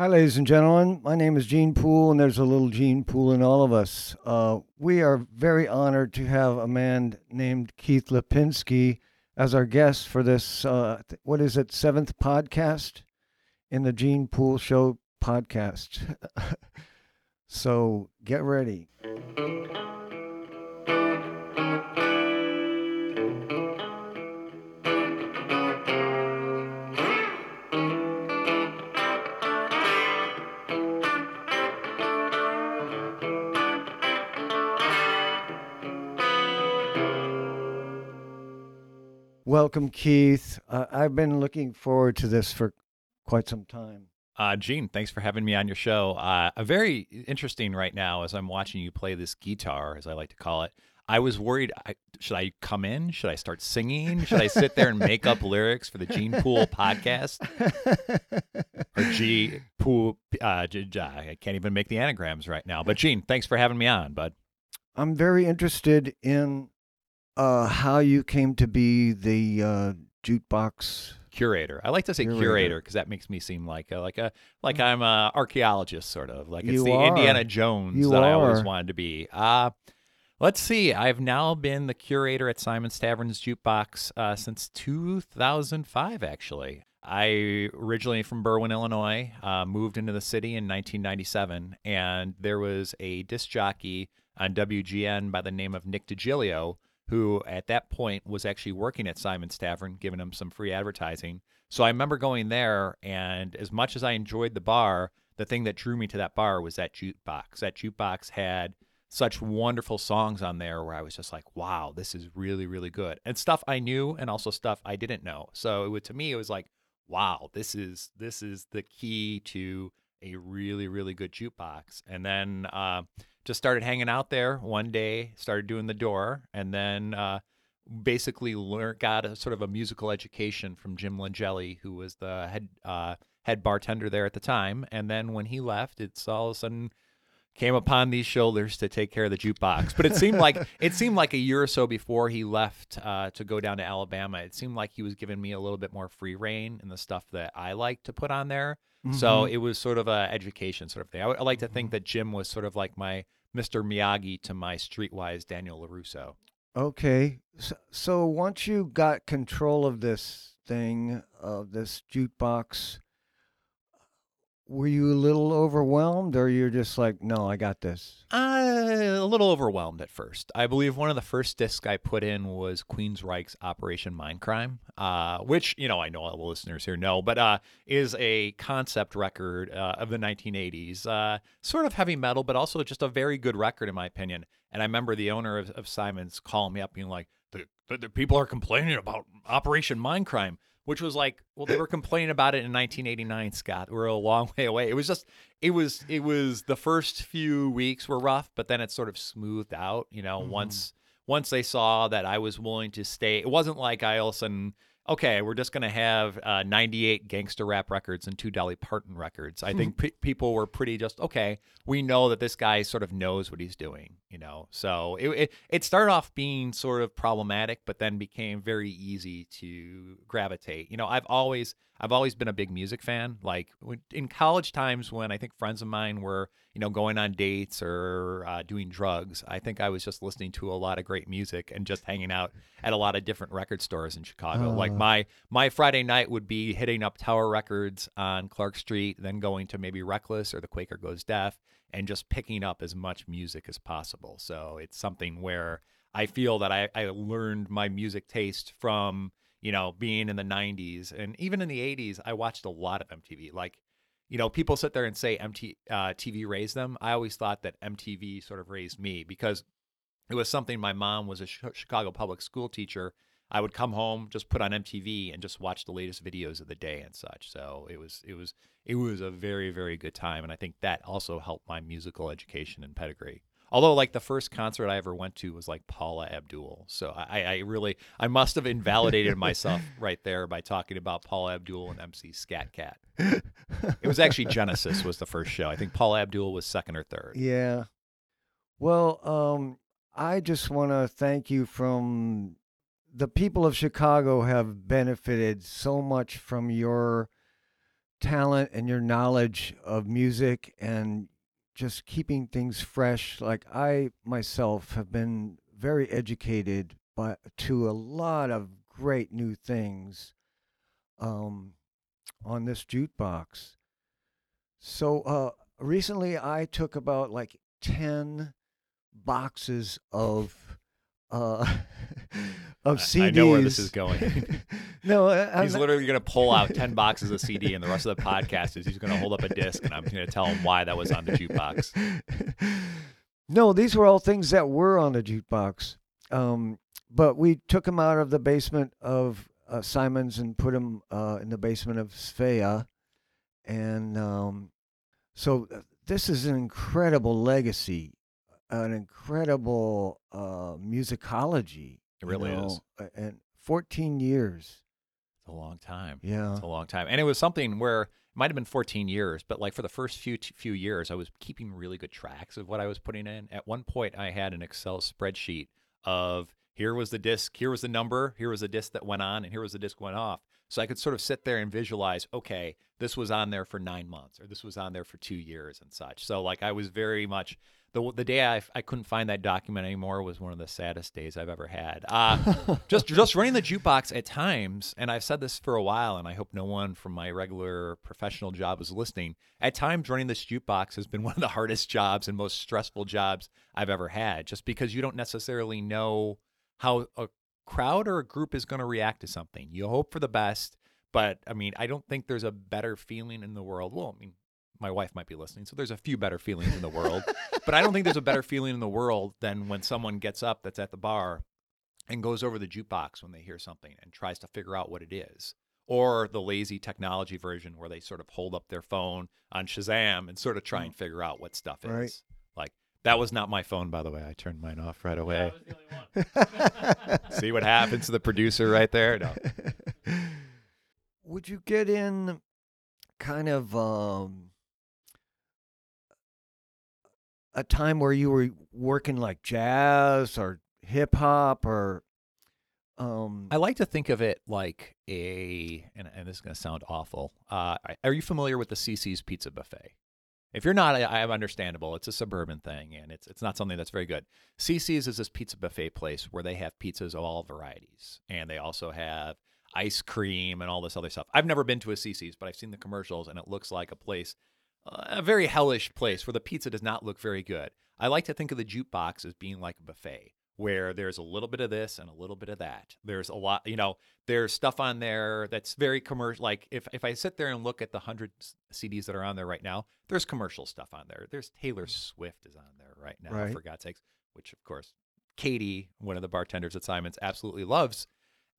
Hi, ladies and gentlemen. My name is Gene Poole, and there's a little Gene Poole in all of us. Uh, we are very honored to have a man named Keith Lipinski as our guest for this, uh, what is it, seventh podcast in the Gene Poole Show podcast. so get ready. Welcome, Keith. Uh, I've been looking forward to this for quite some time. Uh, Gene, thanks for having me on your show. Uh, a very interesting right now as I'm watching you play this guitar, as I like to call it. I was worried. I, should I come in? Should I start singing? Should I sit there and make up lyrics for the Gene Poole podcast? Or G Poole? Uh, I can't even make the anagrams right now. But Gene, thanks for having me on, bud. I'm very interested in uh, how you came to be the uh, jukebox. Curator. I like to say Curator. because that makes me seem like a, like a like I'm an archaeologist sort of like it's You the are. Indiana Jones You that I always are. wanted to be. Uh let's see. I've now been the curator at Simon's Tavern's Jukebox uh, since 2005. Actually, I originally from Berwyn, Illinois. Uh, moved into the city in 1997, and there was a disc jockey on WGN by the name of Nick DiGilio who at that point was actually working at Simon's Tavern, giving him some free advertising. So I remember going there, and as much as I enjoyed the bar, the thing that drew me to that bar was that jukebox. That jukebox had such wonderful songs on there where I was just like, wow, this is really, really good. And stuff I knew and also stuff I didn't know. So it would, to me, it was like, wow, this is this is the key to a really, really good jukebox. And then uh, just started hanging out there one day, started doing the door, and then uh, basically learned, got a sort of a musical education from Jim Langelli, who was the head uh, head bartender there at the time. And then when he left, it's all of a sudden came upon these shoulders to take care of the jukebox. But it seemed like it seemed like a year or so before he left uh, to go down to Alabama. It seemed like he was giving me a little bit more free reign in the stuff that I like to put on there. So Mhm. it was sort of a education sort of thing. I, would- I like to think that Jim was sort of like my Mr. Miyagi to my streetwise Daniel Larusso. Okay. So, so once you got control of this thing, of this jukebox, were you a little overwhelmed or you're just like, no, I got this? Uh, a little overwhelmed at first. I believe one of the first discs I put in was Queensryche's Operation Mindcrime, uh, which you know I know all the listeners here know, but uh, is a concept record uh, of the 1980s, uh, sort of heavy metal, but also just a very good record in my opinion. And I remember the owner of, of Simon's calling me up, being like, the, the, the people are complaining about Operation Mindcrime. Which was like, well, they were complaining about it in 1989, Scott. We're a long way away. It was just it was it was the first few weeks were rough, but then it sort of smoothed out. You know, Mhm. once once they saw that I was willing to stay, it wasn't like I all of a sudden, okay, we're just gonna have uh, 98 gangster rap records and two Dolly Parton records. I think pe- people were pretty just okay. We know that this guy sort of knows what he's doing. You know, so it, it it started off being sort of problematic, but then became very easy to gravitate. You know, I've always I've always been a big music fan. Like when, in college times, when I think friends of mine were, you know, going on dates or uh, doing drugs, I think I was just listening to a lot of great music and just hanging out at a lot of different record stores in Chicago. like Uh. my my Friday night would be hitting up Tower Records on Clark Street, then going to maybe Reckless or The Quaker Goes Deaf, and just picking up as much music as possible. So it's something where I feel that I, I learned my music taste from you know, being in the 90s and even in the 80s, I watched a lot of MTV. Like, you know, people sit there and say MT, uh, raised them. I always thought that MTV sort of raised me because it was something my mom was a Chi- Chicago public school teacher. I would come home, just put on MTV and just watch the latest videos of the day and such. So it was, it was, it was a very, very good time. And I think that also helped my musical education and pedigree. Although, like the first concert I ever went to was like Paula Abdul, so I, I really, I must have invalidated myself right there by talking about Paula Abdul and MC Scat Cat. It was actually Genesis was the first show. I think Paula Abdul was second or third. Yeah. Well, um, I just want to thank you from the people of Chicago have benefited so much from your talent and your knowledge of music and just keeping things fresh. Like I myself have been very educated by to a lot of great new things um, on this jukebox. So uh, recently, I took about like ten boxes of uh, of CDs. I know where this is going. no, I- he's I'm- literally going to pull out 10 boxes of CD, and the rest of the podcast is he's going to hold up a disc, and I'm going to tell him why that was on the jukebox. no, these were all things that were on the jukebox. Um, but we took them out of the basement of uh, Simon's and put them uh, in the basement of Svea. And um, so uh, this is an incredible legacy, an incredible uh, musicology. It you really is. know, a- And 14 years. It's a long time. Yeah. It's a long time. And it was something where it might have been 14 years, but like for the first few few years, I was keeping really good tracks of what I was putting in. At one point, I had an Excel spreadsheet of here was the disc, here was the number, here was the disc that went on, and here was the disc went off. So I could sort of sit there and visualize, okay, this was on there for nine months, or this was on there for two years and such. So like I was very much the the day I, I couldn't find that document anymore was one of the saddest days I've ever had. Uh, just just running the jukebox at times, and I've said this for a while, and I hope no one from my regular professional job is listening. At times, running this jukebox has been one of the hardest jobs and most stressful jobs I've ever had, just because you don't necessarily know how a crowd or a group is going to react to something. You hope for the best, but I mean, I don't think there's a better feeling in the world. Well, I mean, my wife might be listening, so there's a few better feelings in the world, but I don't think there's a better feeling in the world than when someone gets up that's at the bar and goes over the jukebox when they hear something and tries to figure out what it is. Or the lazy technology version where they sort of hold up their phone on Shazam and sort of try mm. and figure out what stuff is. Right. Like that was not my phone, by the way. I turned mine off right away. See what happens to the producer right there? No. Would you get in kind of um, a time where you were working like jazz or hip hop or um, I like to think of it like a, and, and this is going to sound awful. Uh, are you familiar with the Cici's Pizza Buffet? If you're not, I, I'm understandable. It's a suburban thing, and it's it's not something that's very good. Cici's is this pizza buffet place where they have pizzas of all varieties, and they also have ice cream and all this other stuff. I've never been to a Cici's, but I've seen the commercials, and it looks like a place, uh, a very hellish place where the pizza does not look very good. I like to think of the jukebox as being like a buffet where there's a little bit of this and a little bit of that. There's a lot, you know, there's stuff on there that's very commercial. Like if, if I sit there and look at the hundred CDs that are on there right now, there's commercial stuff on there. There's Taylor mm. Swift is on there right now, Right. for God's sakes, which of course Katie, one of the bartenders at Simon's, absolutely loves.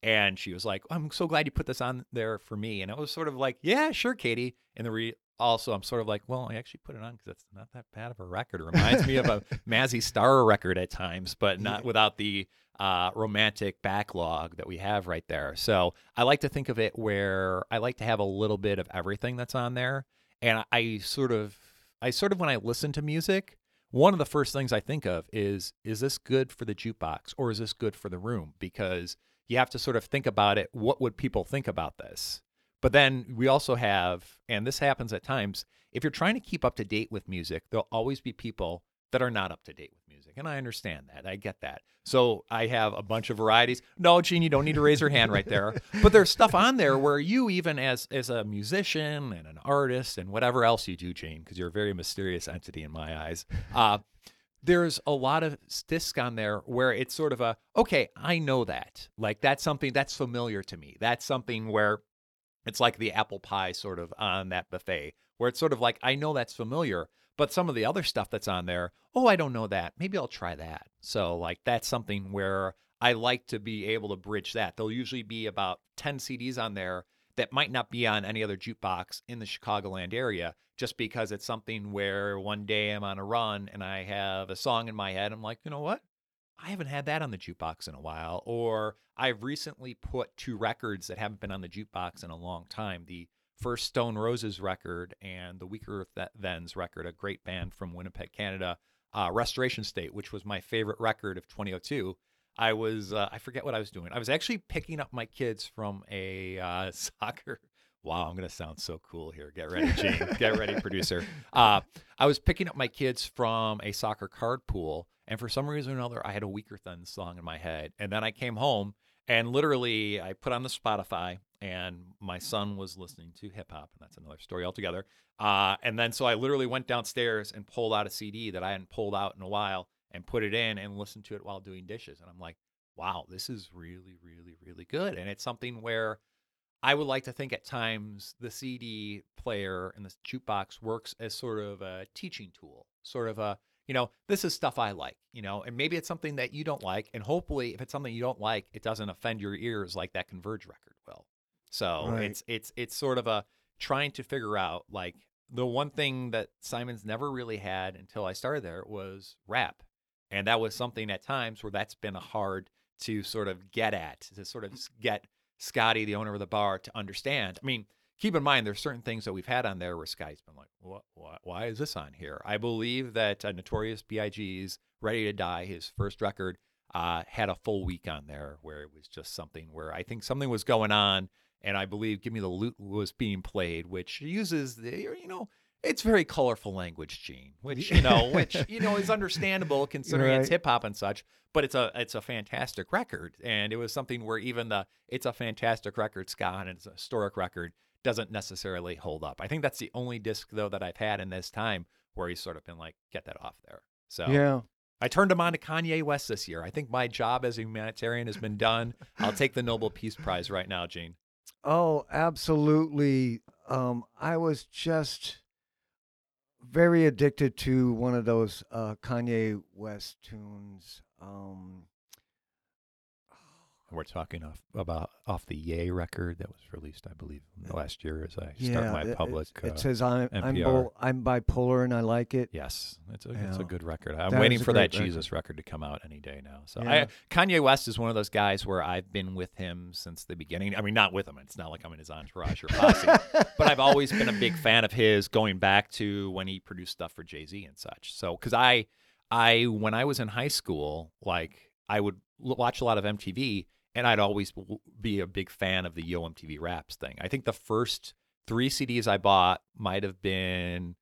And she was like, oh, I'm so glad you put this on there for me. And I was sort of like, yeah, sure, Katie. And the re- also, I'm sort of like, well, I actually put it on because it's not that bad of a record. It reminds me of a Mazzy Star record at times, but not without the uh, romantic backlog that we have right there. So I like to think of it where I like to have a little bit of everything that's on there. And I sort of, I sort of, when I listen to music, one of the first things I think of is, is this good for the jukebox or is this good for the room? Because you have to sort of think about it. What would people think about this? But then we also have, and this happens at times, if you're trying to keep up to date with music, there'll always be people that are not up to date with music. And I understand that. I get that. So I have a bunch of varieties. No, Gene, you don't need to raise your hand right there. But there's stuff on there where you, even as as a musician and an artist and whatever else you do, Gene, because you're a very mysterious entity in my eyes, uh, there's a lot of disc on there where it's sort of a okay i know that like that's something that's familiar to me that's something where it's like the apple pie sort of on that buffet where it's sort of like i know that's familiar but some of the other stuff that's on there oh i don't know that. Maybe i'll try that. So like that's something where i like to be able to bridge that. There'll usually be about 10 cds on there that might not be on any other jukebox in the chicagoland area just because it's something where one day i'm on a run and i have a song in my head i'm like you know what I haven't had that on the jukebox in a while. Or I've recently put two records that haven't been on the jukebox in a long time. The first Stone Roses record and the Weaker Th- Thens record, a great band from Winnipeg, Canada, uh, Restoration State, which was my favorite record of 2002. I was, uh, I forget what I was doing. I was actually picking up my kids from a uh, soccer Wow, I'm gonna sound so cool here. Get ready, Gene. Get ready, producer. Uh, I was picking up my kids from a soccer card pool, and for some reason or another, I had a weaker than song in my head. And then I came home, and literally, I put on the Spotify, and my son was listening to hip hop, and that's another story altogether. Uh, and then so I literally went downstairs and pulled out a CD that I hadn't pulled out in a while, and put it in and listened to it while doing dishes. And I'm like, wow, this is really, really, really good. And it's something where I would like to think at times the CD player and the jukebox works as sort of a teaching tool, sort of a, you know, this is stuff I like, you know, and maybe it's something that you don't like. And hopefully, if it's something you don't like, it doesn't offend your ears like that Converge record will. So Right. it's it's it's sort of a trying to figure out like the one thing that Simon's never really had until I started there was rap. And that was something at times where that's been a hard to sort of get at, to sort of get Scotty, the owner of the bar, to understand. I mean, keep in mind, there's certain things that we've had on there where Scotty's been like, what, what, why is this on here? I believe that uh, Notorious B.I.G.'s Ready to Die, his first record, uh, had a full week on there where it was just something where I think something was going on. And I believe Give Me the Loot was being played, which uses the, you know, it's very colorful language, Gene, which, you know, which, you know, is understandable considering it's hip hop and such but it's a it's a fantastic record and it was something where even the it's a fantastic record Scott and it's a historic record doesn't necessarily hold up. I think that's the only disc though that I've had in this time where he's sort of been like get that off there. So Yeah. I turned him on to Kanye West this year. I think my job as a humanitarian has been done. I'll take the Nobel Peace Prize right now, Gene. Oh, absolutely. Um, I was just very addicted to one of those uh, Kanye West tunes. Um, We're talking off about off the Ye record that was released, I believe, last year as I yeah, start my it- public. It, uh, says I'm I'm, NPR. bo- I'm bipolar and I like it. Yes, it's a it's a good record. I'm That waiting for that record. Jesus record to come out any day now. So Yeah. I, Kanye West is one of those guys where I've been with him since the beginning. I mean, not with him. It's not like I'm in his entourage or posse, but I've always been a big fan of his, going back to when he produced stuff for Jay Z and such. So because I, I when I was in high school, like I would l- watch a lot of MTV, and I'd always be a big fan of the Yo MTV Raps thing. I think the first three CDs I bought might have been.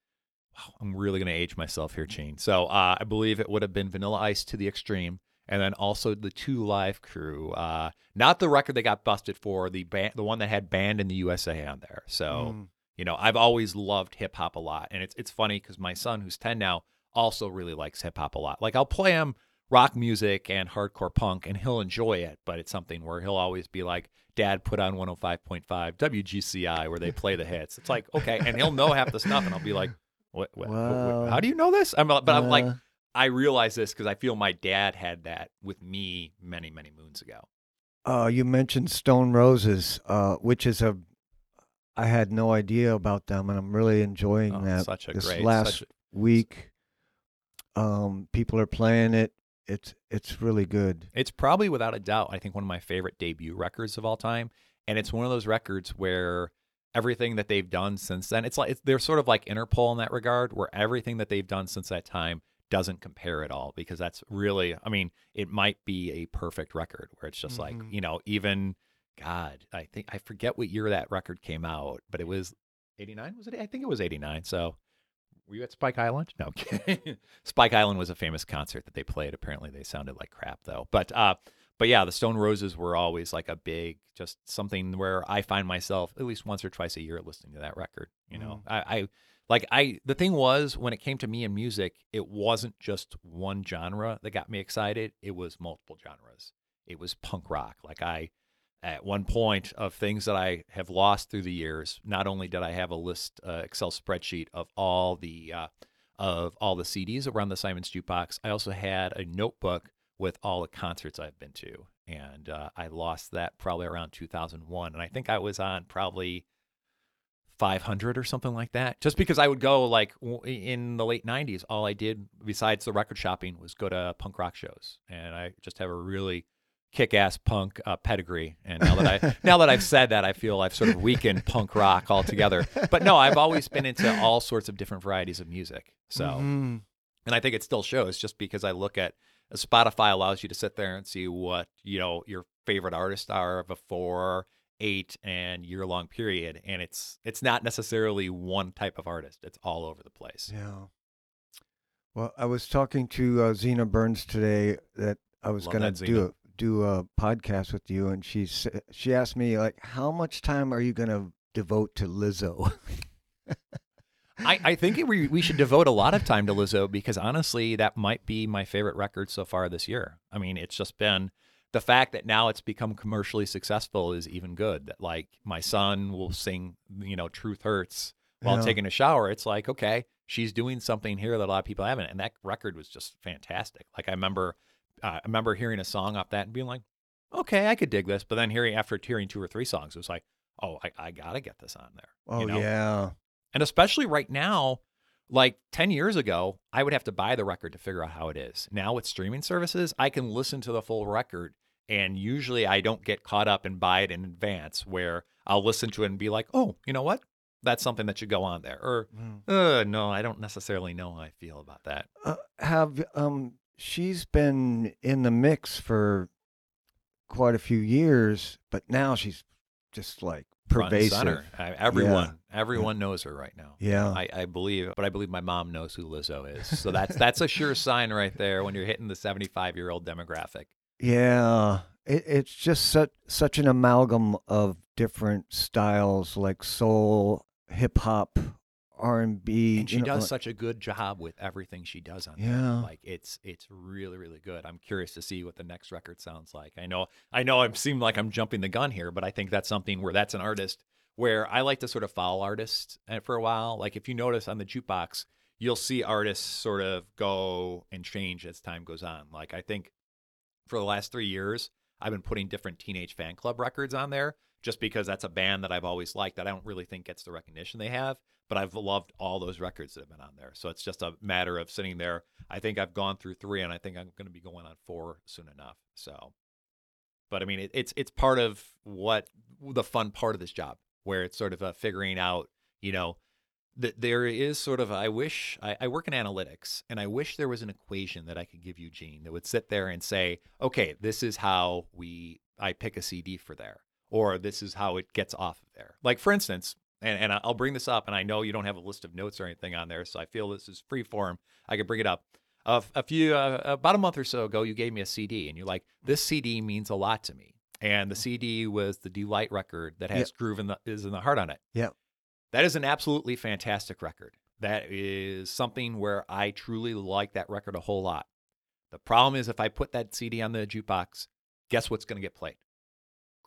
Wow, I'm really going to age myself here, Gene. So uh, I believe it would have been Vanilla Ice to the Extreme, and then also the Two Live Crew. Uh, not the record they got busted for, the band, the one that had Banned in the USA on there. So Mm. you know, I've always loved hip hop a lot, and it's it's funny because my son, who's ten now, also really likes hip hop a lot. Like I'll play him rock music and hardcore punk, and he'll enjoy it. But it's something where he'll always be like, "Dad, put on 105.5 WGCI where they play the hits." It's like okay, and he'll know half the stuff, and I'll be like, "What? what, what- what- how do you know this?" I'm, but I'm like, Uh, I realize this because I feel my dad had that with me many many moons ago. Uh, you mentioned Stone Roses, uh, which is a I had no idea about them, and I'm really enjoying Oh, that. such a this great last a- week, um, people are playing it. It's it's really good. It's probably without a doubt, I think one of my favorite debut records of all time, and it's one of those records where everything that they've done since then, it's like it's, they're sort of like Interpol in that regard, where everything that they've done since that time doesn't compare at all because that's really, I mean, it might be a perfect record where it's just like Mhm. you know, even God, I think I forget what year that record came out, but it was eighty nine. Was it? I think it was eighty nine. So. Were you at Spike Island? No. okay. Spike Island was a famous concert that they played. Apparently, they sounded like crap though. But uh, but yeah, the Stone Roses were always like a big, just something where I find myself at least once or twice a year listening to that record. You know, I, I like I. The thing was when it came to me and music, it wasn't just one genre that got me excited. It was multiple genres. It was punk rock. Like I, at one point of things that I have lost through the years. Not only did I have a list uh, Excel spreadsheet of all the uh, of all the CDs on the Simon's Jukebox, I also had a notebook with all the concerts I've been to, and uh, I lost that probably around 2001, and I think I was on probably 500 or something like that. Just because I would go like in the late 90s, all I did besides the record shopping was go to punk rock shows, and I just have a really kick-ass punk uh, pedigree. And now that I now that I've said that, I feel I've sort of weakened punk rock altogether. But no, I've always been into all sorts of different varieties of music. So, Mhm. and I think it still shows just because I look at uh, Spotify allows you to sit there and see what you know your favorite artists are before eight and year long period, and it's it's not necessarily one type of artist. It's all over the place. Yeah. Well, I was talking to uh, Zena Burns today that I was gonna do Zena. a do a podcast with you, and she she asked me like, how much time are you gonna devote to Lizzo? I, I think we, we should devote a lot of time to Lizzo because honestly, that might be my favorite record so far this year. I mean, it's just been the fact that now it's become commercially successful is even good. That like my son will sing, you know, Truth Hurts while Yeah. taking a shower. It's like, okay, she's doing something here that a lot of people haven't. And that record was just fantastic. Like I remember, uh, I remember hearing a song off that and being like, okay, I could dig this. But then hearing after hearing two or three songs, it was like, oh, I, I gotta get this on there. oh you know? yeah, And especially right now, like 10 years ago, I would have to buy the record to figure out how it is. Now with streaming services, I can listen to the full record. And usually I don't get caught up and buy it in advance where I'll listen to it and be like, oh, you know what? That's something that should go on there. Or, Mm. uh, no, I don't necessarily know how I feel about that. Uh, have um she's been in the mix for quite a few years, but now she's just like pervasive. center. I- everyone, everyone knows her right now. Yeah. I, I believe, but I believe my mom knows who Lizzo is. So that's that's a sure sign right there when you're hitting the 75 year old demographic. Yeah, it, it's just such such an amalgam of different styles like soul, hip hop, R and B. and she does such a good job with everything she does on there. Yeah. Like it's it's really really good. I'm curious to see what the next record sounds like. I know I know I seem like I'm jumping the gun here, but I think that's something where that's an artist where I like to sort of follow artists uh, for a while. Like if you notice on the jukebox, you'll see artists sort of go and change as time goes on. Like I think for the last three years, I've been putting different Teenage Fan Club records on there just because that's a band that I've always liked that I don't really think gets the recognition they have. But I've loved all those records that have been on there. So it's just a matter of sitting there. I think I've gone through three, and I think I'm going to be going on four soon enough. So, but I mean, it, it's it's part of what the fun part of this job, where it's sort of a figuring out, you know, that there is sort of I wish I, I work in analytics and I wish there was an equation that I could give you, Gene, that would sit there and say, okay, this is how we I pick a CD for there, or this is how it gets off of there. Like for instance, and, and I'll bring this up, and I know you don't have a list of notes or anything on there, so I feel this is free form. I could bring it up. Uh, a few uh, about a month or so ago, you gave me a CD, and you're like, "This CD means a lot to me." And the CD was the Deee-Lite record that has Yep. "Groove in the Is in the Heart" on it. Yeah. That is an absolutely fantastic record. That is something where I truly like that record a whole lot. The problem is if I put that CD on the jukebox, guess what's going to get played?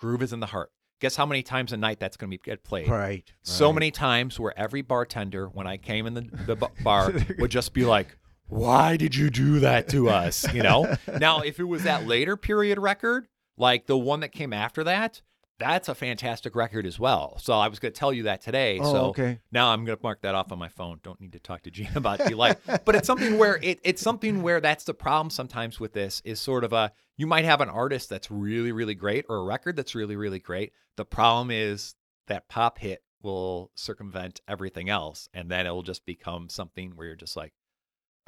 Groove is in the heart. Guess how many times a night that's going to be get played? right. So right. many times where every bartender, when I came in the, the bar, would just be like, "Why did you do that to us?" You know. now, if it was that later period record, like the one that came after that, that's a fantastic record as well. So I was going to tell you that today. Oh, so okay. now I'm going to mark that off on my phone. Don't need to talk to Gene about Deee-Lite. but it's something where it, it's something where that's the problem sometimes with this is sort of a you might have an artist that's really really great or a record that's really really great. The problem is that pop hit will circumvent everything else, and then it'll just become something where you're just like,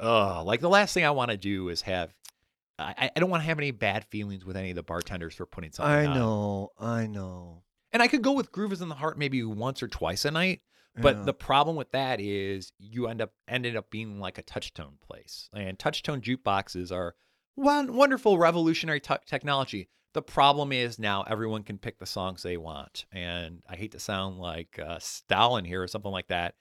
oh, like the last thing I want to do is have. I, I don't want to have any bad feelings with any of the bartenders for putting something I on. know. I know. And I could go with Groove is in the Heart maybe once or twice a night. But Yeah. the problem with that is you end up ended up being like a touchtone place, and touchtone jukeboxes are one wonderful revolutionary t- technology. The problem is now everyone can pick the songs they want, and I hate to sound like uh, Stalin here or something like that.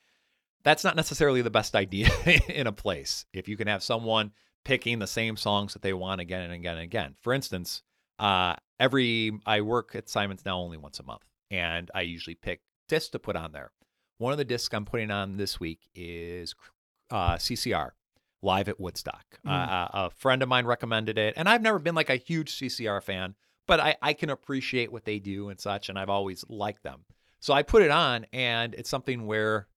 That's not necessarily the best idea in a place. If you can have someone picking the same songs that they want again and again and again. For instance, uh, every I work at Simon's now only once a month, and I usually pick discs to put on there. One of the discs I'm putting on this week is uh, CCR live at Woodstock. Mm. Uh, a friend of mine recommended it, and I've never been like a huge CCR fan, but I, I can appreciate what they do and such, and I've always liked them. So I put it on, and it's something where,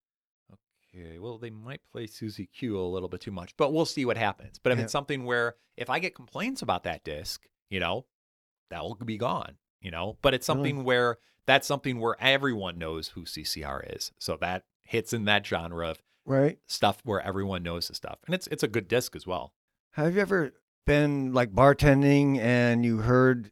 okay, well, they might play Susie Q a little bit too much, but we'll see what happens. But if Yeah. it's something where if I get complaints about that disc, you know, that will be gone, you know. But it's something where that's something where everyone knows who CCR is. So that hits in that genre of Right. stuff where everyone knows the stuff. And it's it's a good disc as well. Have you ever been like bartending and you heard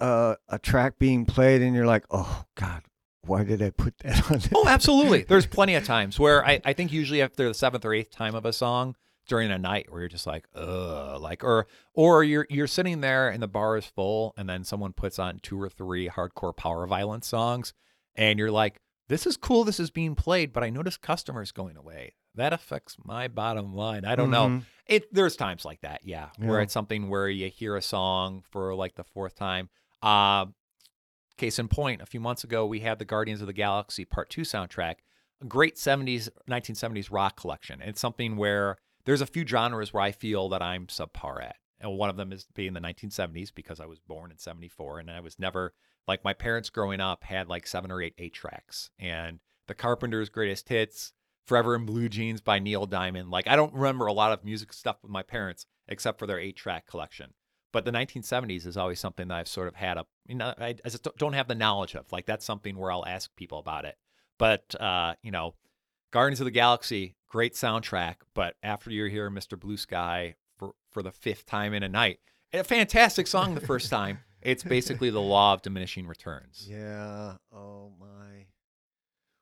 uh, a track being played and you're like, oh God, why did I put that on? There? Oh, absolutely. There's plenty of times where I, I think usually after the seventh or eighth time of a song during a night where you're just like, ugh, like or or you're you're sitting there and the bar is full and then someone puts on two or three hardcore power violence songs and you're like, this is cool, this is being played, but I notice customers going away. That affects my bottom line. I don't know. Mhm. It there's times like that, yeah, where it's something where you hear a song for like the fourth time. Uh, case in point, a few months ago we had the Guardians of the Galaxy Part Two soundtrack, a great '70s, 1970s rock collection. And it's something where there's a few genres where I feel that I'm subpar at, and one of them is being the 1970s because I was born in '74, and I was never like my parents growing up had like seven or eight eight tracks, and the Carpenters' greatest hits. Forever in Blue Jeans by Neil Diamond. Like I don't remember a lot of music stuff with my parents except for their eight track collection. But the 1970s is always something that I've sort of had a, you know, I, I just don't have the knowledge of. Like that's something where I'll ask people about it. But uh, you know, Guardians of the Galaxy, great soundtrack. But after you hear Mr. Blue Sky for for the fifth time in a night, a fantastic song the first time. It's basically the law of diminishing returns. Yeah. Oh my.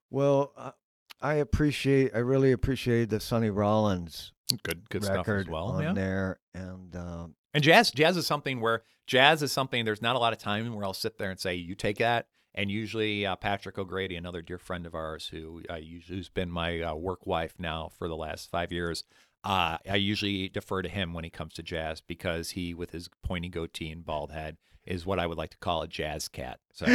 Well, I, I appreciate. I really appreciate the Sonny Rollins Good, good stuff record as well. on yeah. there, and um, And jazz, jazz is something where jazz is something. There's not a lot of time where I'll sit there and say, "You take that." And usually, uh, Patrick O'Grady, another dear friend of ours, who uh, who's been my uh, work wife now for the last five years, uh, I usually defer to him when he comes to jazz because he, with his pointy goatee and bald head, is what I would like to call a jazz cat. So,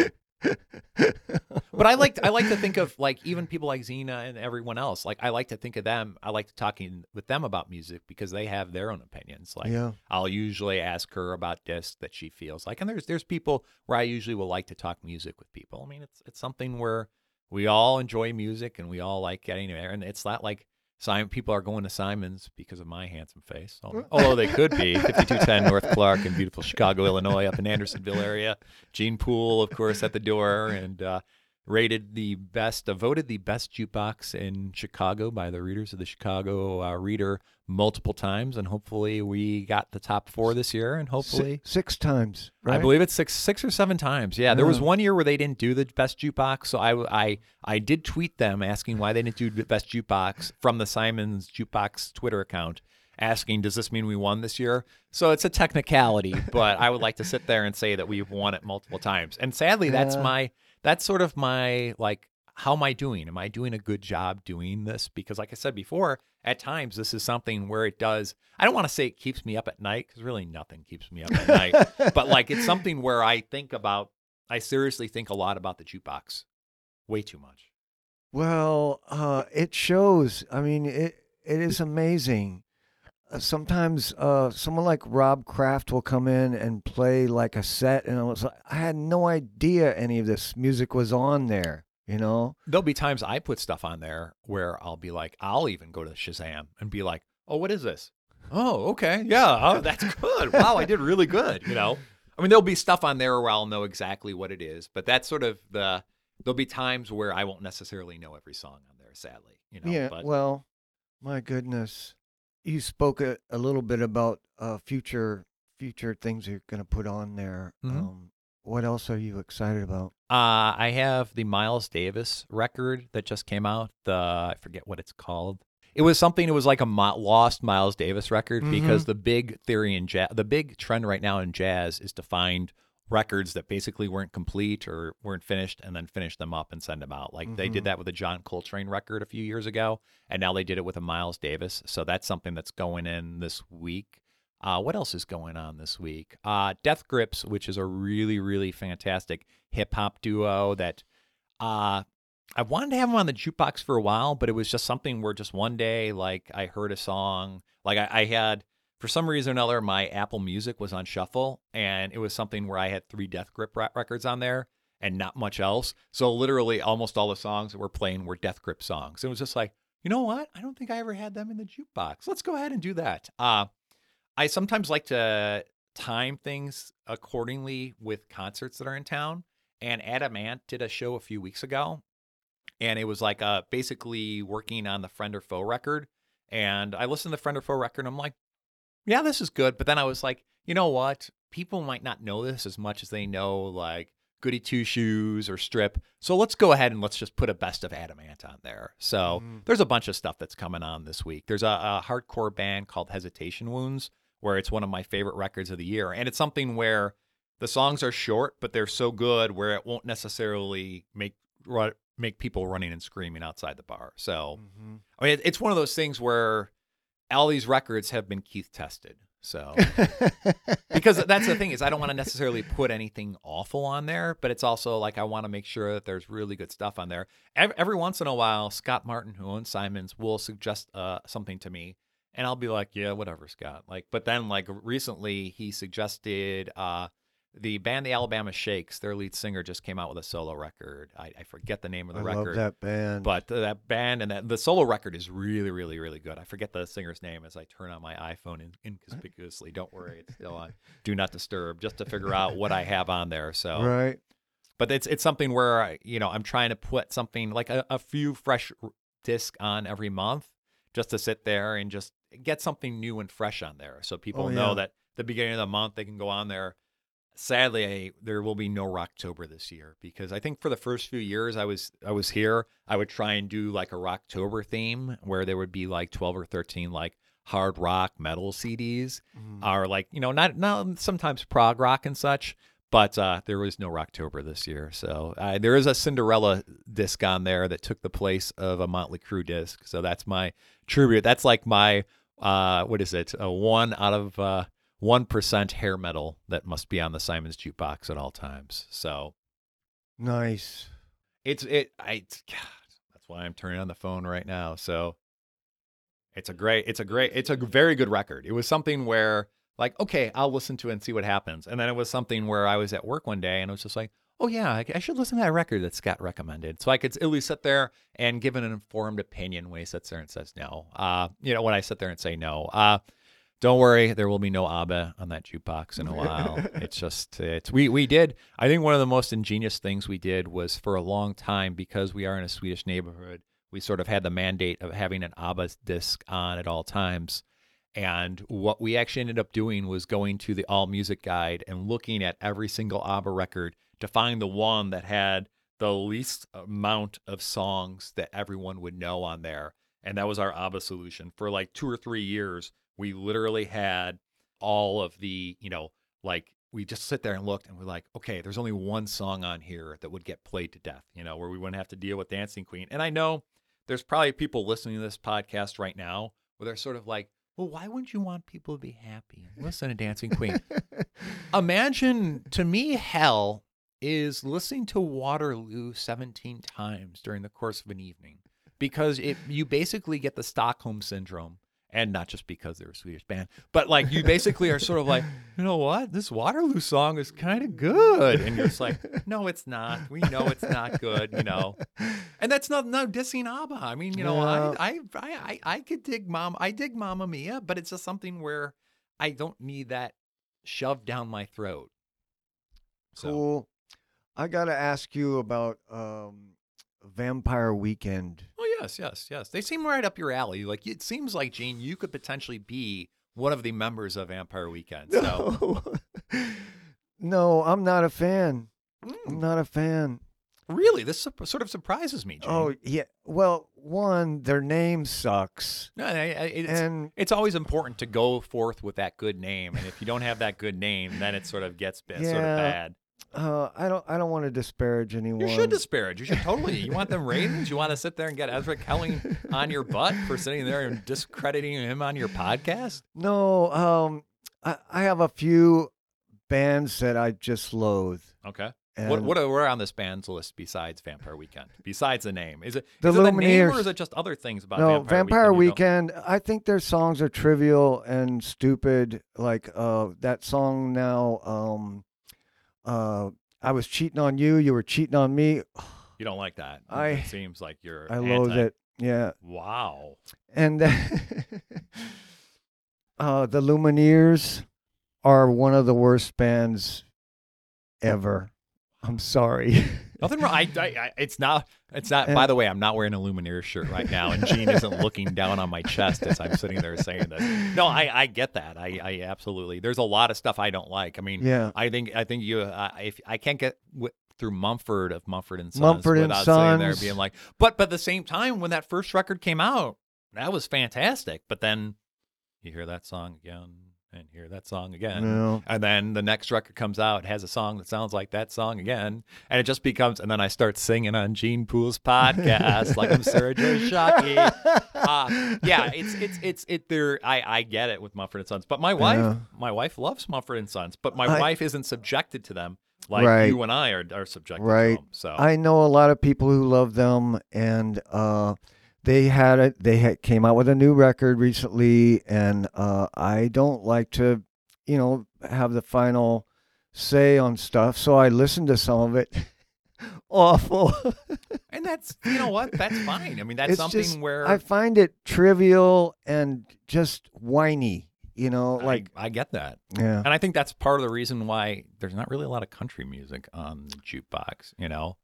but I like I like to think of like even people like Zena and everyone else. Like I like to think of them. I like to talking with them about music because they have their own opinions. Like yeah, I'll usually ask her about discs that she feels like, and there's there's people where I usually will like to talk music with people. I mean, it's it's something where we all enjoy music and we all like getting there, and it's not like Simon people are going to Simon's because of my handsome face, Al- although they could be 5210 North Clark in beautiful Chicago, Illinois, up in Andersonville area. Gene Poole, of course, at the door, and uh, rated the best, uh, voted the best jukebox in Chicago by the readers of the Chicago uh, Reader multiple times, and hopefully we got the top four this year, and hopefully. six times. Right? I believe it's six, six or seven times. Yeah, there was one year where they didn't do the best jukebox, so I, I, I did tweet them asking why they didn't do the best jukebox from the Simons Jukebox Twitter account, asking, "Does this mean we won this year?" So it's a technicality, but I would like to sit there and say that we've won it multiple times. And sadly, that's my, that's sort of my like, how am I doing? Am I doing a good job doing this? Because, like I said before, at times this is something where it does. I don't want to say it keeps me up at night because really nothing keeps me up at night but like it's something where I think about I seriously think a lot about the jukebox. Way too much. Well, uh, it shows. I mean, it it is amazing. Uh, sometimes uh, someone like Rob Kraft will come in and play like a set, and I was like, I had no idea any of this music was on there. You know? There'll be times I put stuff on there where I'll be like, I'll even go to Shazam and be like, "Oh, what is this? Oh, okay, yeah, oh, that's good. Wow, I did really good." You know, I mean, there'll be stuff on there where I'll know exactly what it is, but that's sort of the. There'll be times where I won't necessarily know every song on there. Sadly, you know. yeah. But Well, my goodness, you spoke a, a little bit about uh, future future things you're going to put on there. Mhm. Um, what else are you excited about? Uh, I have the Miles Davis record that just came out. The I forget what it's called. It was something. It was like a mi- lost Miles Davis record because the big theory in jazz, the big trend right now in jazz is to find records that basically weren't complete or weren't finished, and then finish them up and send them out. Like they did Mhm. that with a John Coltrane record a few years ago, and now they did it with a Miles Davis. So that's something that's going in this week. Uh, what else is going on this week? Uh, Death Grips, which is a really, really fantastic hip hop duo that uh, I wanted to have them on the jukebox for a while, but it was just something where just one day, like I heard a song, like I, I had for some reason or another, my Apple Music was on shuffle, and it was something where I had three Death Grip records on there and not much else. So literally, almost all the songs that were playing were Death Grip songs. It was just like, you know what? I don't think I ever had them in the jukebox. Let's go ahead and do that. Uh, I sometimes like to time things accordingly with concerts that are in town. And Adam Ant did a show a few weeks ago, and it was like uh, basically working on the Friend or Foe record. And I listened to the Friend or Foe record, and I'm like, yeah, this is good. But then I was like, you know what? people might not know this as much as they know like Goody Two Shoes or Strip. So let's go ahead and let's just put a best of Adam Ant on there. So Mhm. there's a bunch of stuff that's coming on this week. There's a, a hardcore band called Hesitation Wounds, where it's one of my favorite records of the year, and it's something where the songs are short, but they're so good where it won't necessarily make make people running and screaming outside the bar. So Mhm. I mean, it's one of those things where all these records have been Keith tested. So because that's the thing is I don't want to necessarily put anything awful on there, but it's also like I want to make sure that there's really good stuff on there. Every, every once in a while, Scott Martin, who owns Simons, will suggest uh, something to me, and I'll be like, yeah, whatever, Scott. Like, but then like recently he suggested uh, the band the Alabama Shakes. Their lead singer just came out with a solo record. I, I forget the name of the I record. love that band. But that band and that the solo record is really, really, really good. I forget the singer's name as I turn on my iPhone in, inconspicuously. Don't worry, it's still on Do Not Disturb, just to figure out what I have on there. So, right. but it's it's something where I, you know I'm trying to put something like a, a few fresh disc on every month, just to sit there and just get something new and fresh on there, so people Oh, know that the beginning of the month they can go on there. Sadly, I, there will be no Rocktober this year because I think for the first few years I was I was here, I would try and do like a Rocktober theme where there would be like twelve or thirteen like hard rock metal CDs Mhm. are like you know not not sometimes prog rock and such but uh, there was no rocktober this year. So uh, there is a cinderella disc on there that took the place of a motley crue disc. So that's my tribute. That's like my uh, what is it? A one out of uh, 1% hair metal that must be on the simon's jukebox at all times so Nice. it's it I it's, God, that's why I'm turning on the phone right now. So it's a great it's a great it's a very good record. It was something where like okay, I'll listen to it and see what happens. And then it was something where I was at work one day and I was just like, "Oh yeah, I, I should listen to that record that Scott recommended." So I could at least sit there and give an informed opinion when he sits there and says no. Uh, you know, when I sit there and say no. Uh don't worry, there will be no ABBA on that jukebox in a while. it's just it's we we did. I think one of the most ingenious things we did was for a long time because we are in a Swedish neighborhood. We sort of had the mandate of having an ABBA disc on at all times. And what we actually ended up doing was going to the All Music Guide and looking at every single ABBA record to find the one that had the least amount of songs that everyone would know on there. And that was our ABBA solution. For like two or three years, we literally had all of the, you know, like we just sit there and looked and we're like, okay, there's only one song on here that would get played to death, you know, where we wouldn't have to deal with Dancing Queen. And I know there's probably people listening to this podcast right now where they're sort of like, well, why wouldn't you want people to be happy? Listen to Dancing Queen. Imagine to me, hell is listening to Waterloo 17 times during the course of an evening because it you basically get the Stockholm syndrome. And not just because they're a Swedish band, but like you basically are sort of like, you know what? This Waterloo song is kind of good. And you're just like, no, it's not. We know it's not good, you know. And that's not no dissing ABBA. I mean, you know, Yeah. I, I I I could dig Mom I dig Mamma Mia, but it's just something where I don't need that shoved down my throat. So Cool. I got to ask you about um, Vampire Weekend. Oh yes, yes, yes. They seem right up your alley. Like it seems like Gene, you could potentially be one of the members of Vampire Weekend. So No. no, I'm not a fan. I'm Mm, not a fan. really, this sup- sort of surprises me, Gene. Oh, yeah. Well, one, their name sucks. no, I- I- it's, and it's always important to go forth with that good name, and if you don't have that good name, then it sort of gets bit, sort of bad. Uh, I don't I don't want to disparage anyone. You should disparage. You should totally. You want them ratings? You want to sit there and get Ezra Kelly on your butt for sitting there and discrediting him on your podcast? No, um I, I have a few bands that I just loathe. Okay. And What what are on this band's list besides Vampire Weekend? Besides the name, is it The is it the name or is it just other things about no, Vampire, Vampire Weekend? Weekend. I think their songs are trivial and stupid. Like uh, that song now. Um, uh, I was cheating on you. You were cheating on me. You don't, like that. I- it seems like you're. I loathe it. Yeah, Wow. and uh, the Lumineers are one of the worst bands ever. I'm sorry. Nothing wrong. I, I, I, it's not. It's not. by the way, I'm not wearing a Lumineers shirt right now, and Gene isn't looking down on my chest as I'm sitting there saying this. No, I, I get that. I, I absolutely. There's a lot of stuff I don't like. I mean, Yeah. I think, I think you. Uh, if I can't get w- through Mumford of Mumford and Sons Mumford and without sitting there being like, but but at the same time, when that first record came out, that was fantastic. But then you hear that song again and hear that song again. No. And then the next record comes out, has a song that sounds like that song again. And it just becomes, and then I start singing on Gene Poole's podcast like I'm Sarah Joy Shockey. Uh, yeah, it's, it's, it's, it, there, I, I get it with Mumford and Sons. But my wife, Yeah. my wife loves Mumford and Sons, but my I- wife isn't subjected to them like Right. you and I are, are subjected to Right. them. So, I know a lot of people who love them, and uh, they had it. They had, came out with a new record recently, and uh, I don't like to, you know, have the final say on stuff. So I listened to some of it. Awful. and that's, you know what? That's fine. I mean, that's It's something just- where I find it trivial and just whiny. You know, like I, I get that. yeah, And I think that's part of the reason why there's not really a lot of country music on the jukebox, you know.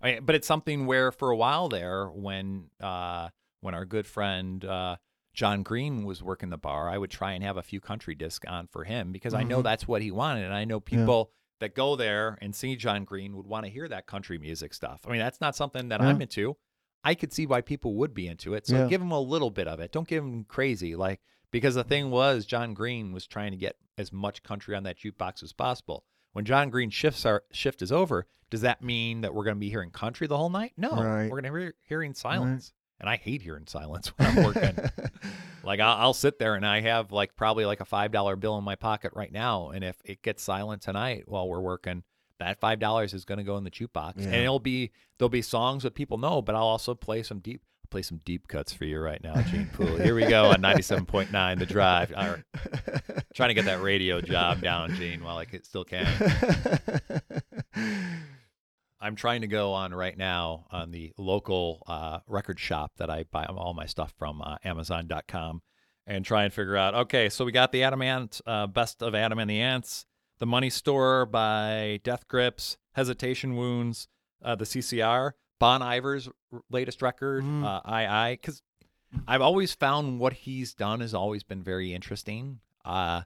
I but it's something where for a while there, when uh, when our good friend uh, John Green was working the bar, I would try and have a few country discs on for him because I know Mhm. that's what he wanted, and I know people that go there and see John Green would want to hear that country music stuff. I mean, that's not something that Yeah. I'm into. I could see why people would be into it. So Yeah. give them a little bit of it. Don't give them crazy. Like because the thing was, John Green was trying to get as much country on that jukebox as possible. When John Green shifts our shift is over, does that mean that we're going to be hearing country the whole night? No, Right. we're going to be hearing silence. And I hate hearing silence when I'm working. like I'll, I'll sit there and I have like probably like a five dollar bill in my pocket right now, and if it gets silent tonight while we're working, that five dollars is going to go in the jukebox, and it'll be there'll be songs that people know, but I'll also play some deep play some deep cuts for you right now, Gene Poole. Here we go on ninety seven point nine, the drive. Or, trying to get that radio job down, Gene, while I still can. I'm trying to go on right now on the local uh, record shop that I buy all my stuff from, uh, Amazon.com, and try and figure out. Okay, so we got the Adam Ant, uh, Best of Adam and the Ants, The Money Store by Death Grips, Hesitation Wounds, uh, the CCR, Bon Iver's latest record, Mm. uh, I I, because I've always found what he's done has always been very interesting. Uh,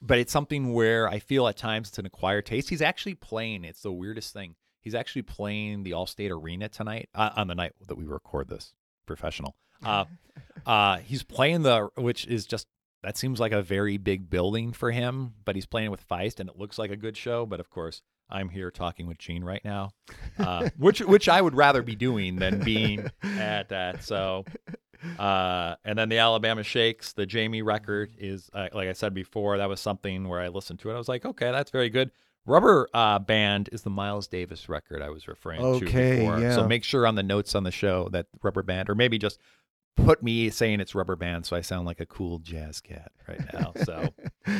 but it's something where I feel at times it's an acquired taste. He's actually playing. It's the weirdest thing. He's actually playing the Allstate Arena tonight uh, on the night that we record this. Professional. Uh, uh, he's playing the, which is just that seems like a very big building for him. But he's playing with Feist, and it looks like a good show. But of course, I'm here talking with Gene right now, uh, which which I would rather be doing than being at that. So. Uh, and then the Alabama Shakes, the Jaime record is, uh, like I said before, that was something where I listened to it. I was like, okay, that's very good. Rubber uh, Band is the Miles Davis record I was referring Okay, to before. yeah. So make sure on the notes on the show that Rubber Band, or maybe just put me saying it's Rubber Band so I sound like a cool jazz cat right now. So,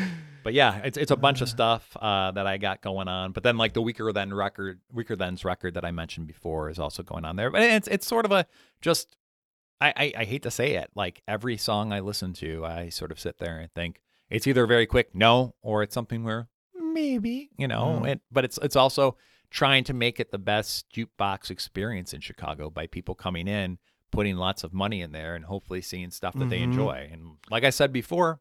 but yeah, it's it's a bunch of stuff uh, that I got going on. But then like the Weakerthans record, Weakerthans' record that I mentioned before is also going on there. But it's it's sort of a just I, I, I hate to say it, like every song I listen to, I sort of sit there and think it's either very quick, no, or it's something where maybe, you know, Mm. it, but it's it's also trying to make it the best jukebox experience in Chicago by people coming in, putting lots of money in there and hopefully seeing stuff that they Mhm. enjoy. And like I said before,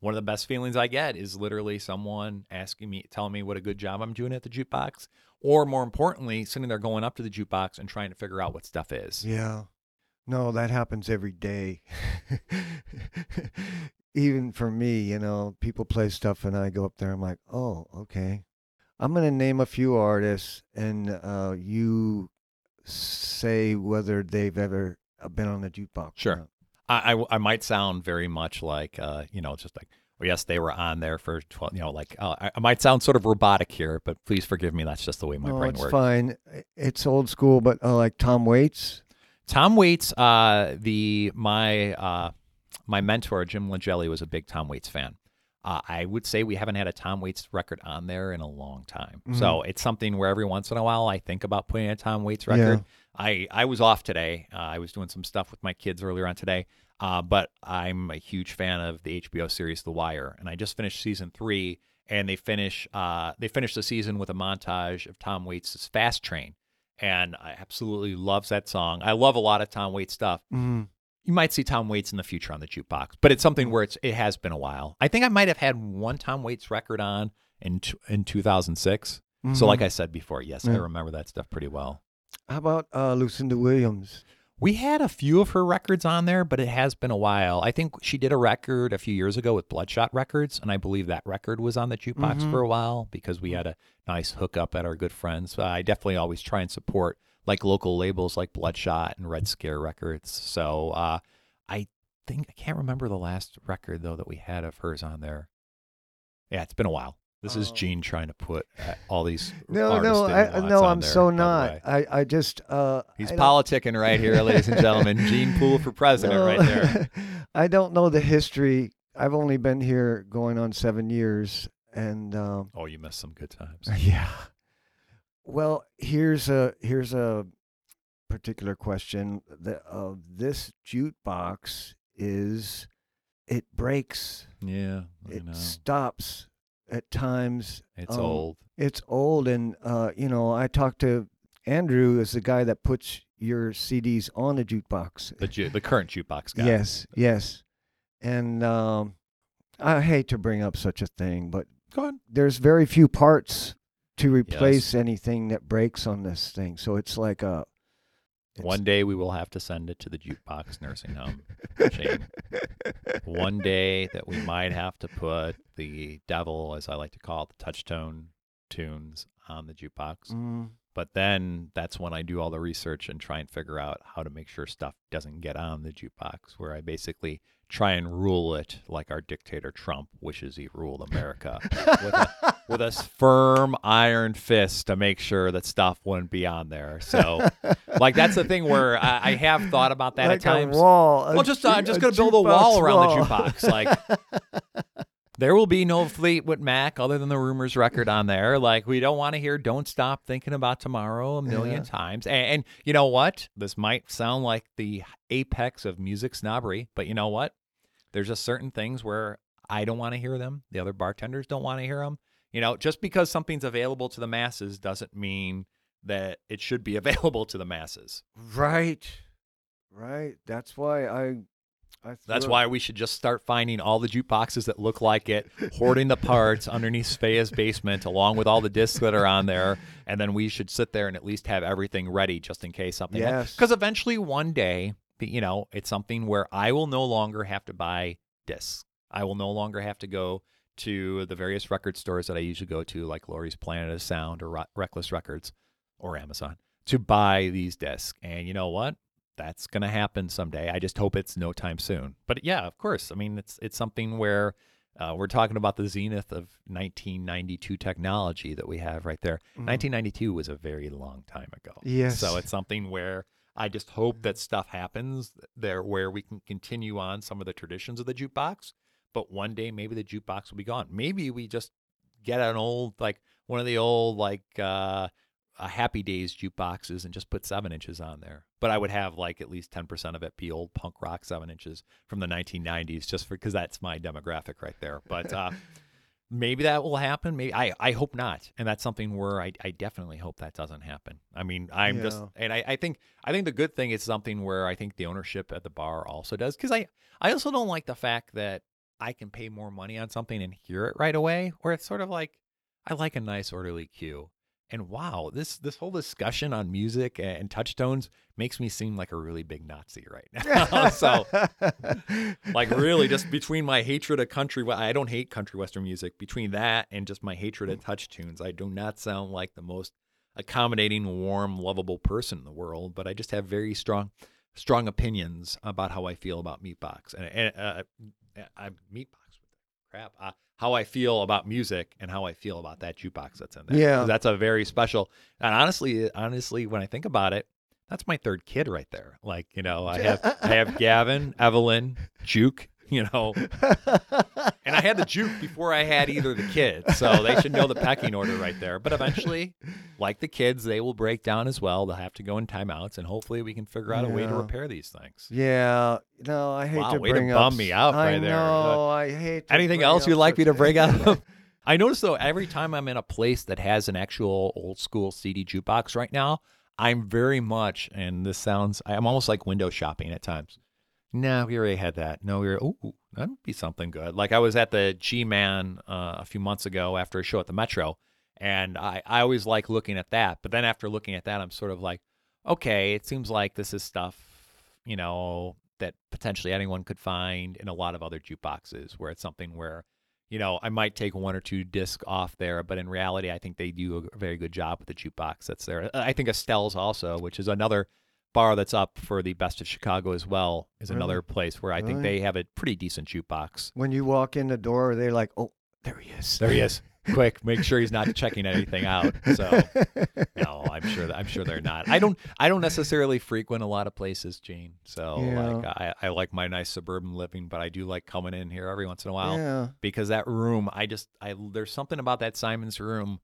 one of the best feelings I get is literally someone asking me, telling me what a good job I'm doing at the jukebox, or more importantly, sitting there going up to the jukebox and trying to figure out what stuff is. Yeah. No, that happens every day. Even for me, you know, people play stuff and I go up there, I'm like, oh, okay. I'm going to name a few artists and uh, you say whether they've ever been on the jukebox. Sure. I, I, I might sound very much like, uh, you know, just like, well, yes, they were on there for 12, you know, like, uh, I, I might sound sort of robotic here, but please forgive me. That's just the way my no, brain it's works. fine. It's old school, but uh, like Tom Waits. Tom Waits, uh, the, my, uh, my mentor, Jim Langelli, was a big Tom Waits fan. Uh, I would say we haven't had a Tom Waits record on there in a long time. So it's something where every once in a while I think about putting a Tom Waits record. I, I was off today. Uh, I was doing some stuff with my kids earlier on today. Uh, but I'm a huge fan of the HBO series The Wire, and I just finished season three. And they finish uh, they finish the season with a montage of Tom Waits' Fast Train, and I absolutely loves that song. I love a lot of Tom Waits stuff. Mm. You might see Tom Waits in the future on the jukebox, but it's something where it's it has been a while. I think I might have had one Tom Waits record on in in 2006. So, Mhm. like I said before, yes, I remember that stuff pretty well. How about uh, Lucinda Williams? We had a few of her records on there, but it has been a while. I think she did a record a few years ago with Bloodshot Records, and I believe that record was on the jukebox Mhm. for a while because we had a nice hookup at our good friends. I definitely always try and support like local labels like Bloodshot and Red Scare Records. So uh, I think I can't remember the last record though that we had of hers on there. Yeah, it's been a while. This is Oh. Gene trying to put all these. No, no, artists that he I, no, I'm there, so not. I, I just uh, He's I don't- politicking right here, ladies and gentlemen. Gene Poole for president, No, right there. I don't know the history. I've only been here going on seven years, and um, Oh, you missed some good times. yeah. Well, here's a here's a particular question. The uh, this jukebox is it breaks. Yeah, I It know. stops at times. It's um, old. It's old, and uh, you know, I talked to Andrew, is the guy that puts your CDs on the jukebox. The ju- the current jukebox guy. Yes, yes. And um, I hate to bring up such a thing, but Go ahead. there's very few parts to replace anything that breaks on this thing. So it's like a it's- One day we will have to send it to the jukebox nursing home. Shane. One day that we might have to put the devil, as I like to call it, the touchtone tunes on the jukebox. Mm, But then that's when I do all the research and try and figure out how to make sure stuff doesn't get on the jukebox, where I basically try and rule it like our dictator Trump wishes he ruled America with a, with a firm iron fist to make sure that stuff wouldn't be on there. So, like, that's the thing where I, I have thought about that like at times. a wall. Well, just uh, ju- I'm just gonna build a wall around wall. the jukebox. Like there will be no Fleetwood Mac other than the Rumours record on there. Like we don't want to hear "Don't Stop Thinking About Tomorrow" a million Yeah. times. And, and you know what? This might sound like the apex of music snobbery, but you know what? There's just certain things where I don't want to hear them. The other bartenders don't want to hear them. You know, just because something's available to the masses doesn't mean that it should be available to the masses. Right, right. That's why I. I That's why we should just start finding all the jukeboxes that look like it, hoarding the parts underneath Spea's basement, along with all the discs that are on there, and then we should sit there and at least have everything ready just in case something. Yes. Because eventually, one day, you know, it's something where I will no longer have to buy discs. I will no longer have to go to the various record stores that I usually go to, like Laurie's Planet of Sound or Reckless Records or Amazon, to buy these discs. And you know what? that's going to happen someday. I just hope it's no time soon. But yeah, of course. I mean, it's it's something where uh, we're talking about the zenith of 1992 technology that we have right there. Mhm. 1992 was a very long time ago. Yes. So it's something where I just hope that stuff happens there where we can continue on some of the traditions of the jukebox. But one day maybe the jukebox will be gone. Maybe we just get an old like one of the old like uh, Happy Days jukeboxes and just put seven inches on there. But I would have like at least ten percent of it be old punk rock seven inches from the 1990s, just for because that's my demographic right there. But uh, maybe that will happen. Maybe I, I hope not, and that's something where I, I definitely hope that doesn't happen. I mean, I'm just, and I, I think I think the good thing is something where I think the ownership at the bar also does, because I I also don't like the fact that I can pay more money on something and hear it right away, or it's sort of like I like a nice orderly cue. And wow, this this whole discussion on music and touchstones makes me seem like a really big Nazi right now. so like really just between my hatred of country i don't hate country western music between that and just my hatred of TouchTunes i do not sound like the most accommodating warm lovable person in the world but i just have very strong strong opinions about how i feel about meatbox and, and uh, uh, meatbox with the crap. Uh, how i feel about music and how i feel about that jukebox that's in there. Yeah, that's a very special and honestly honestly when i think about it that's my third kid right there. Like you know i have i have gavin evelyn juke you know and I had the juke before I had either the kids, so they should know the pecking order right there. But eventually, like the kids, they will break down as well. They'll have to go in timeouts, and hopefully, we can figure out a way to repair these things. yeah, no, I hate Wow, to way to bring bum up. me out I right there. know, I hate. To Anything bring else up you'd like me to such bring up? I notice though, every time I'm in a place that has an actual old school CD jukebox right now, I'm very much, and this sounds, I'm almost like window shopping at times. No, we already had that. No, we were, ooh, that'd be something good. Like I was at the G Man uh, a few months ago after a show at the Metro, and I, I always like looking at that. But then after looking at that, I'm sort of like, okay, it seems like this is stuff, you know, that potentially anyone could find in a lot of other jukeboxes where it's something where, you know, I might take one or two discs off there, but in reality, I think they do a very good job with the jukebox that's there. I think Estelle's also, which is another bar that's up for the best of Chicago as well, is Really? another place where I think they have a pretty decent jukebox. When you walk in the door, they're like, "Oh, there he is." There he is. Quick, make sure he's not checking anything out. So no, I'm sure that I'm sure they're not. I don't I don't necessarily frequent a lot of places, Gene. So Yeah. like I, I like my nice suburban living, but I do like coming in here every once in a while yeah. because that room, I just I there's something about that Simon's room.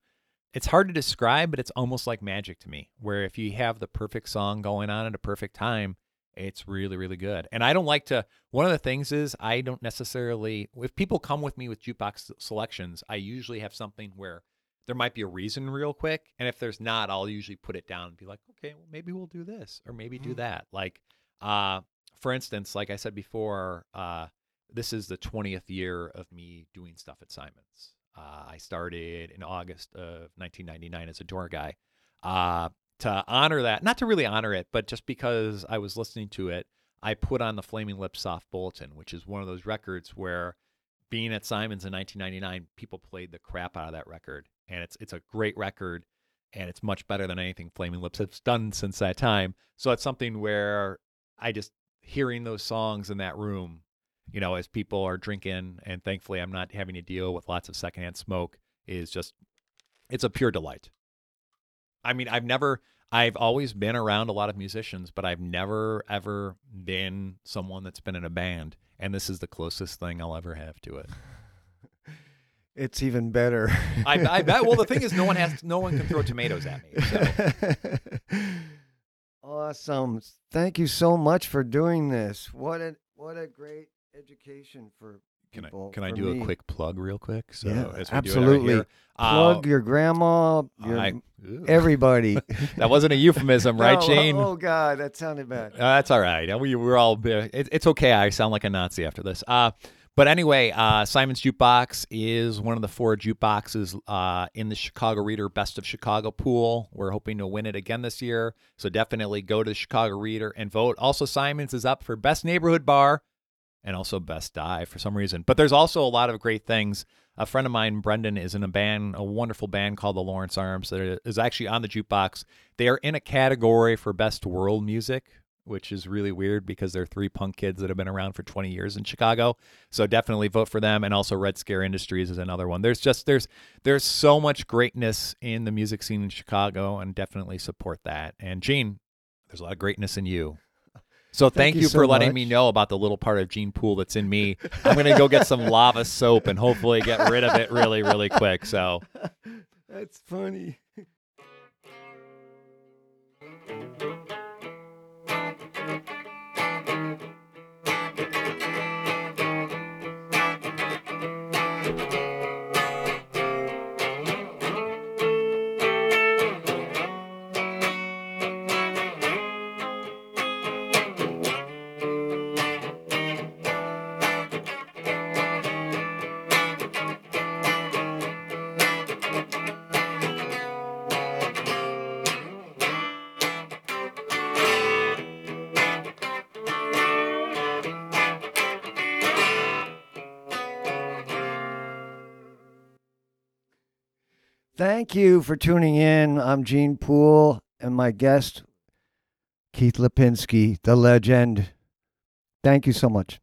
It's hard to describe, but it's almost like magic to me. Where if you have the perfect song going on at a perfect time, it's really really good. And I don't like to. One of the things is I don't necessarily. If people come with me with jukebox selections, I usually have something where there might be a reason real quick, and if there's not, I'll usually put it down and be like, okay, well maybe we'll do this or maybe do Mhm. that. Like, uh, for instance, like I said before, uh, this is the 20th year of me doing stuff at Simon's. Uh, I started in August of 1999 as a door guy. Uh, to honor that, not to really honor it, but just because I was listening to it, I put on the Flaming Lips Soft Bulletin, which is one of those records where being at Simon's in 1999, people played the crap out of that record. And it's it's a great record and it's much better than anything Flaming Lips has done since that time. So it's something where I just hearing those songs in that room, you know, as people are drinking, and thankfully I'm not having to deal with lots of secondhand smoke, is just it's a pure delight. I mean, I've never I've always been around a lot of musicians, but I've never ever been someone that's been in a band, and this is the closest thing I'll ever have to it. It's even better. I, I bet. Well, the thing is, no one has no one can throw tomatoes at me. So. awesome. Thank you so much for doing this. What a what a great education for Can I people. can I do a quick plug real quick? So Yeah, as we do it right absolutely. here, plug uh, your grandma, your I- everybody? that wasn't a euphemism, right, No, Jane? Oh God, that sounded bad. Uh, that's all right. We, we're all. It, it's okay. I sound like a Nazi after this. Uh, but anyway, uh, Simon's Jukebox is one of the four jukeboxes uh, in the Chicago Reader Best of Chicago pool. We're hoping to win it again this year. So definitely go to the Chicago Reader and vote. Also, Simon's is up for Best Neighborhood Bar and also Best Dive for some reason. But there's also a lot of great things. A friend of mine, Brendan, is in a band, a wonderful band called the Lawrence Arms that is actually on the jukebox. They are in a category for Best World Music, which is really weird because they're three punk kids that have been around for 20 years in Chicago. So definitely vote for them. And also Red Scare Industries is another one. There's just there's there's so much greatness in the music scene in Chicago, and definitely support that. And Gene, there's a lot of greatness in you. So thank, you you, so for letting me know about the little part of Gene Pool that's in me. I'm gonna go get some lava soap and hopefully get rid of it really, really quick. So That's funny. Thank you for tuning in. I'm Gene Poole and my guest, Keith Lipinski, the legend. Thank you so much.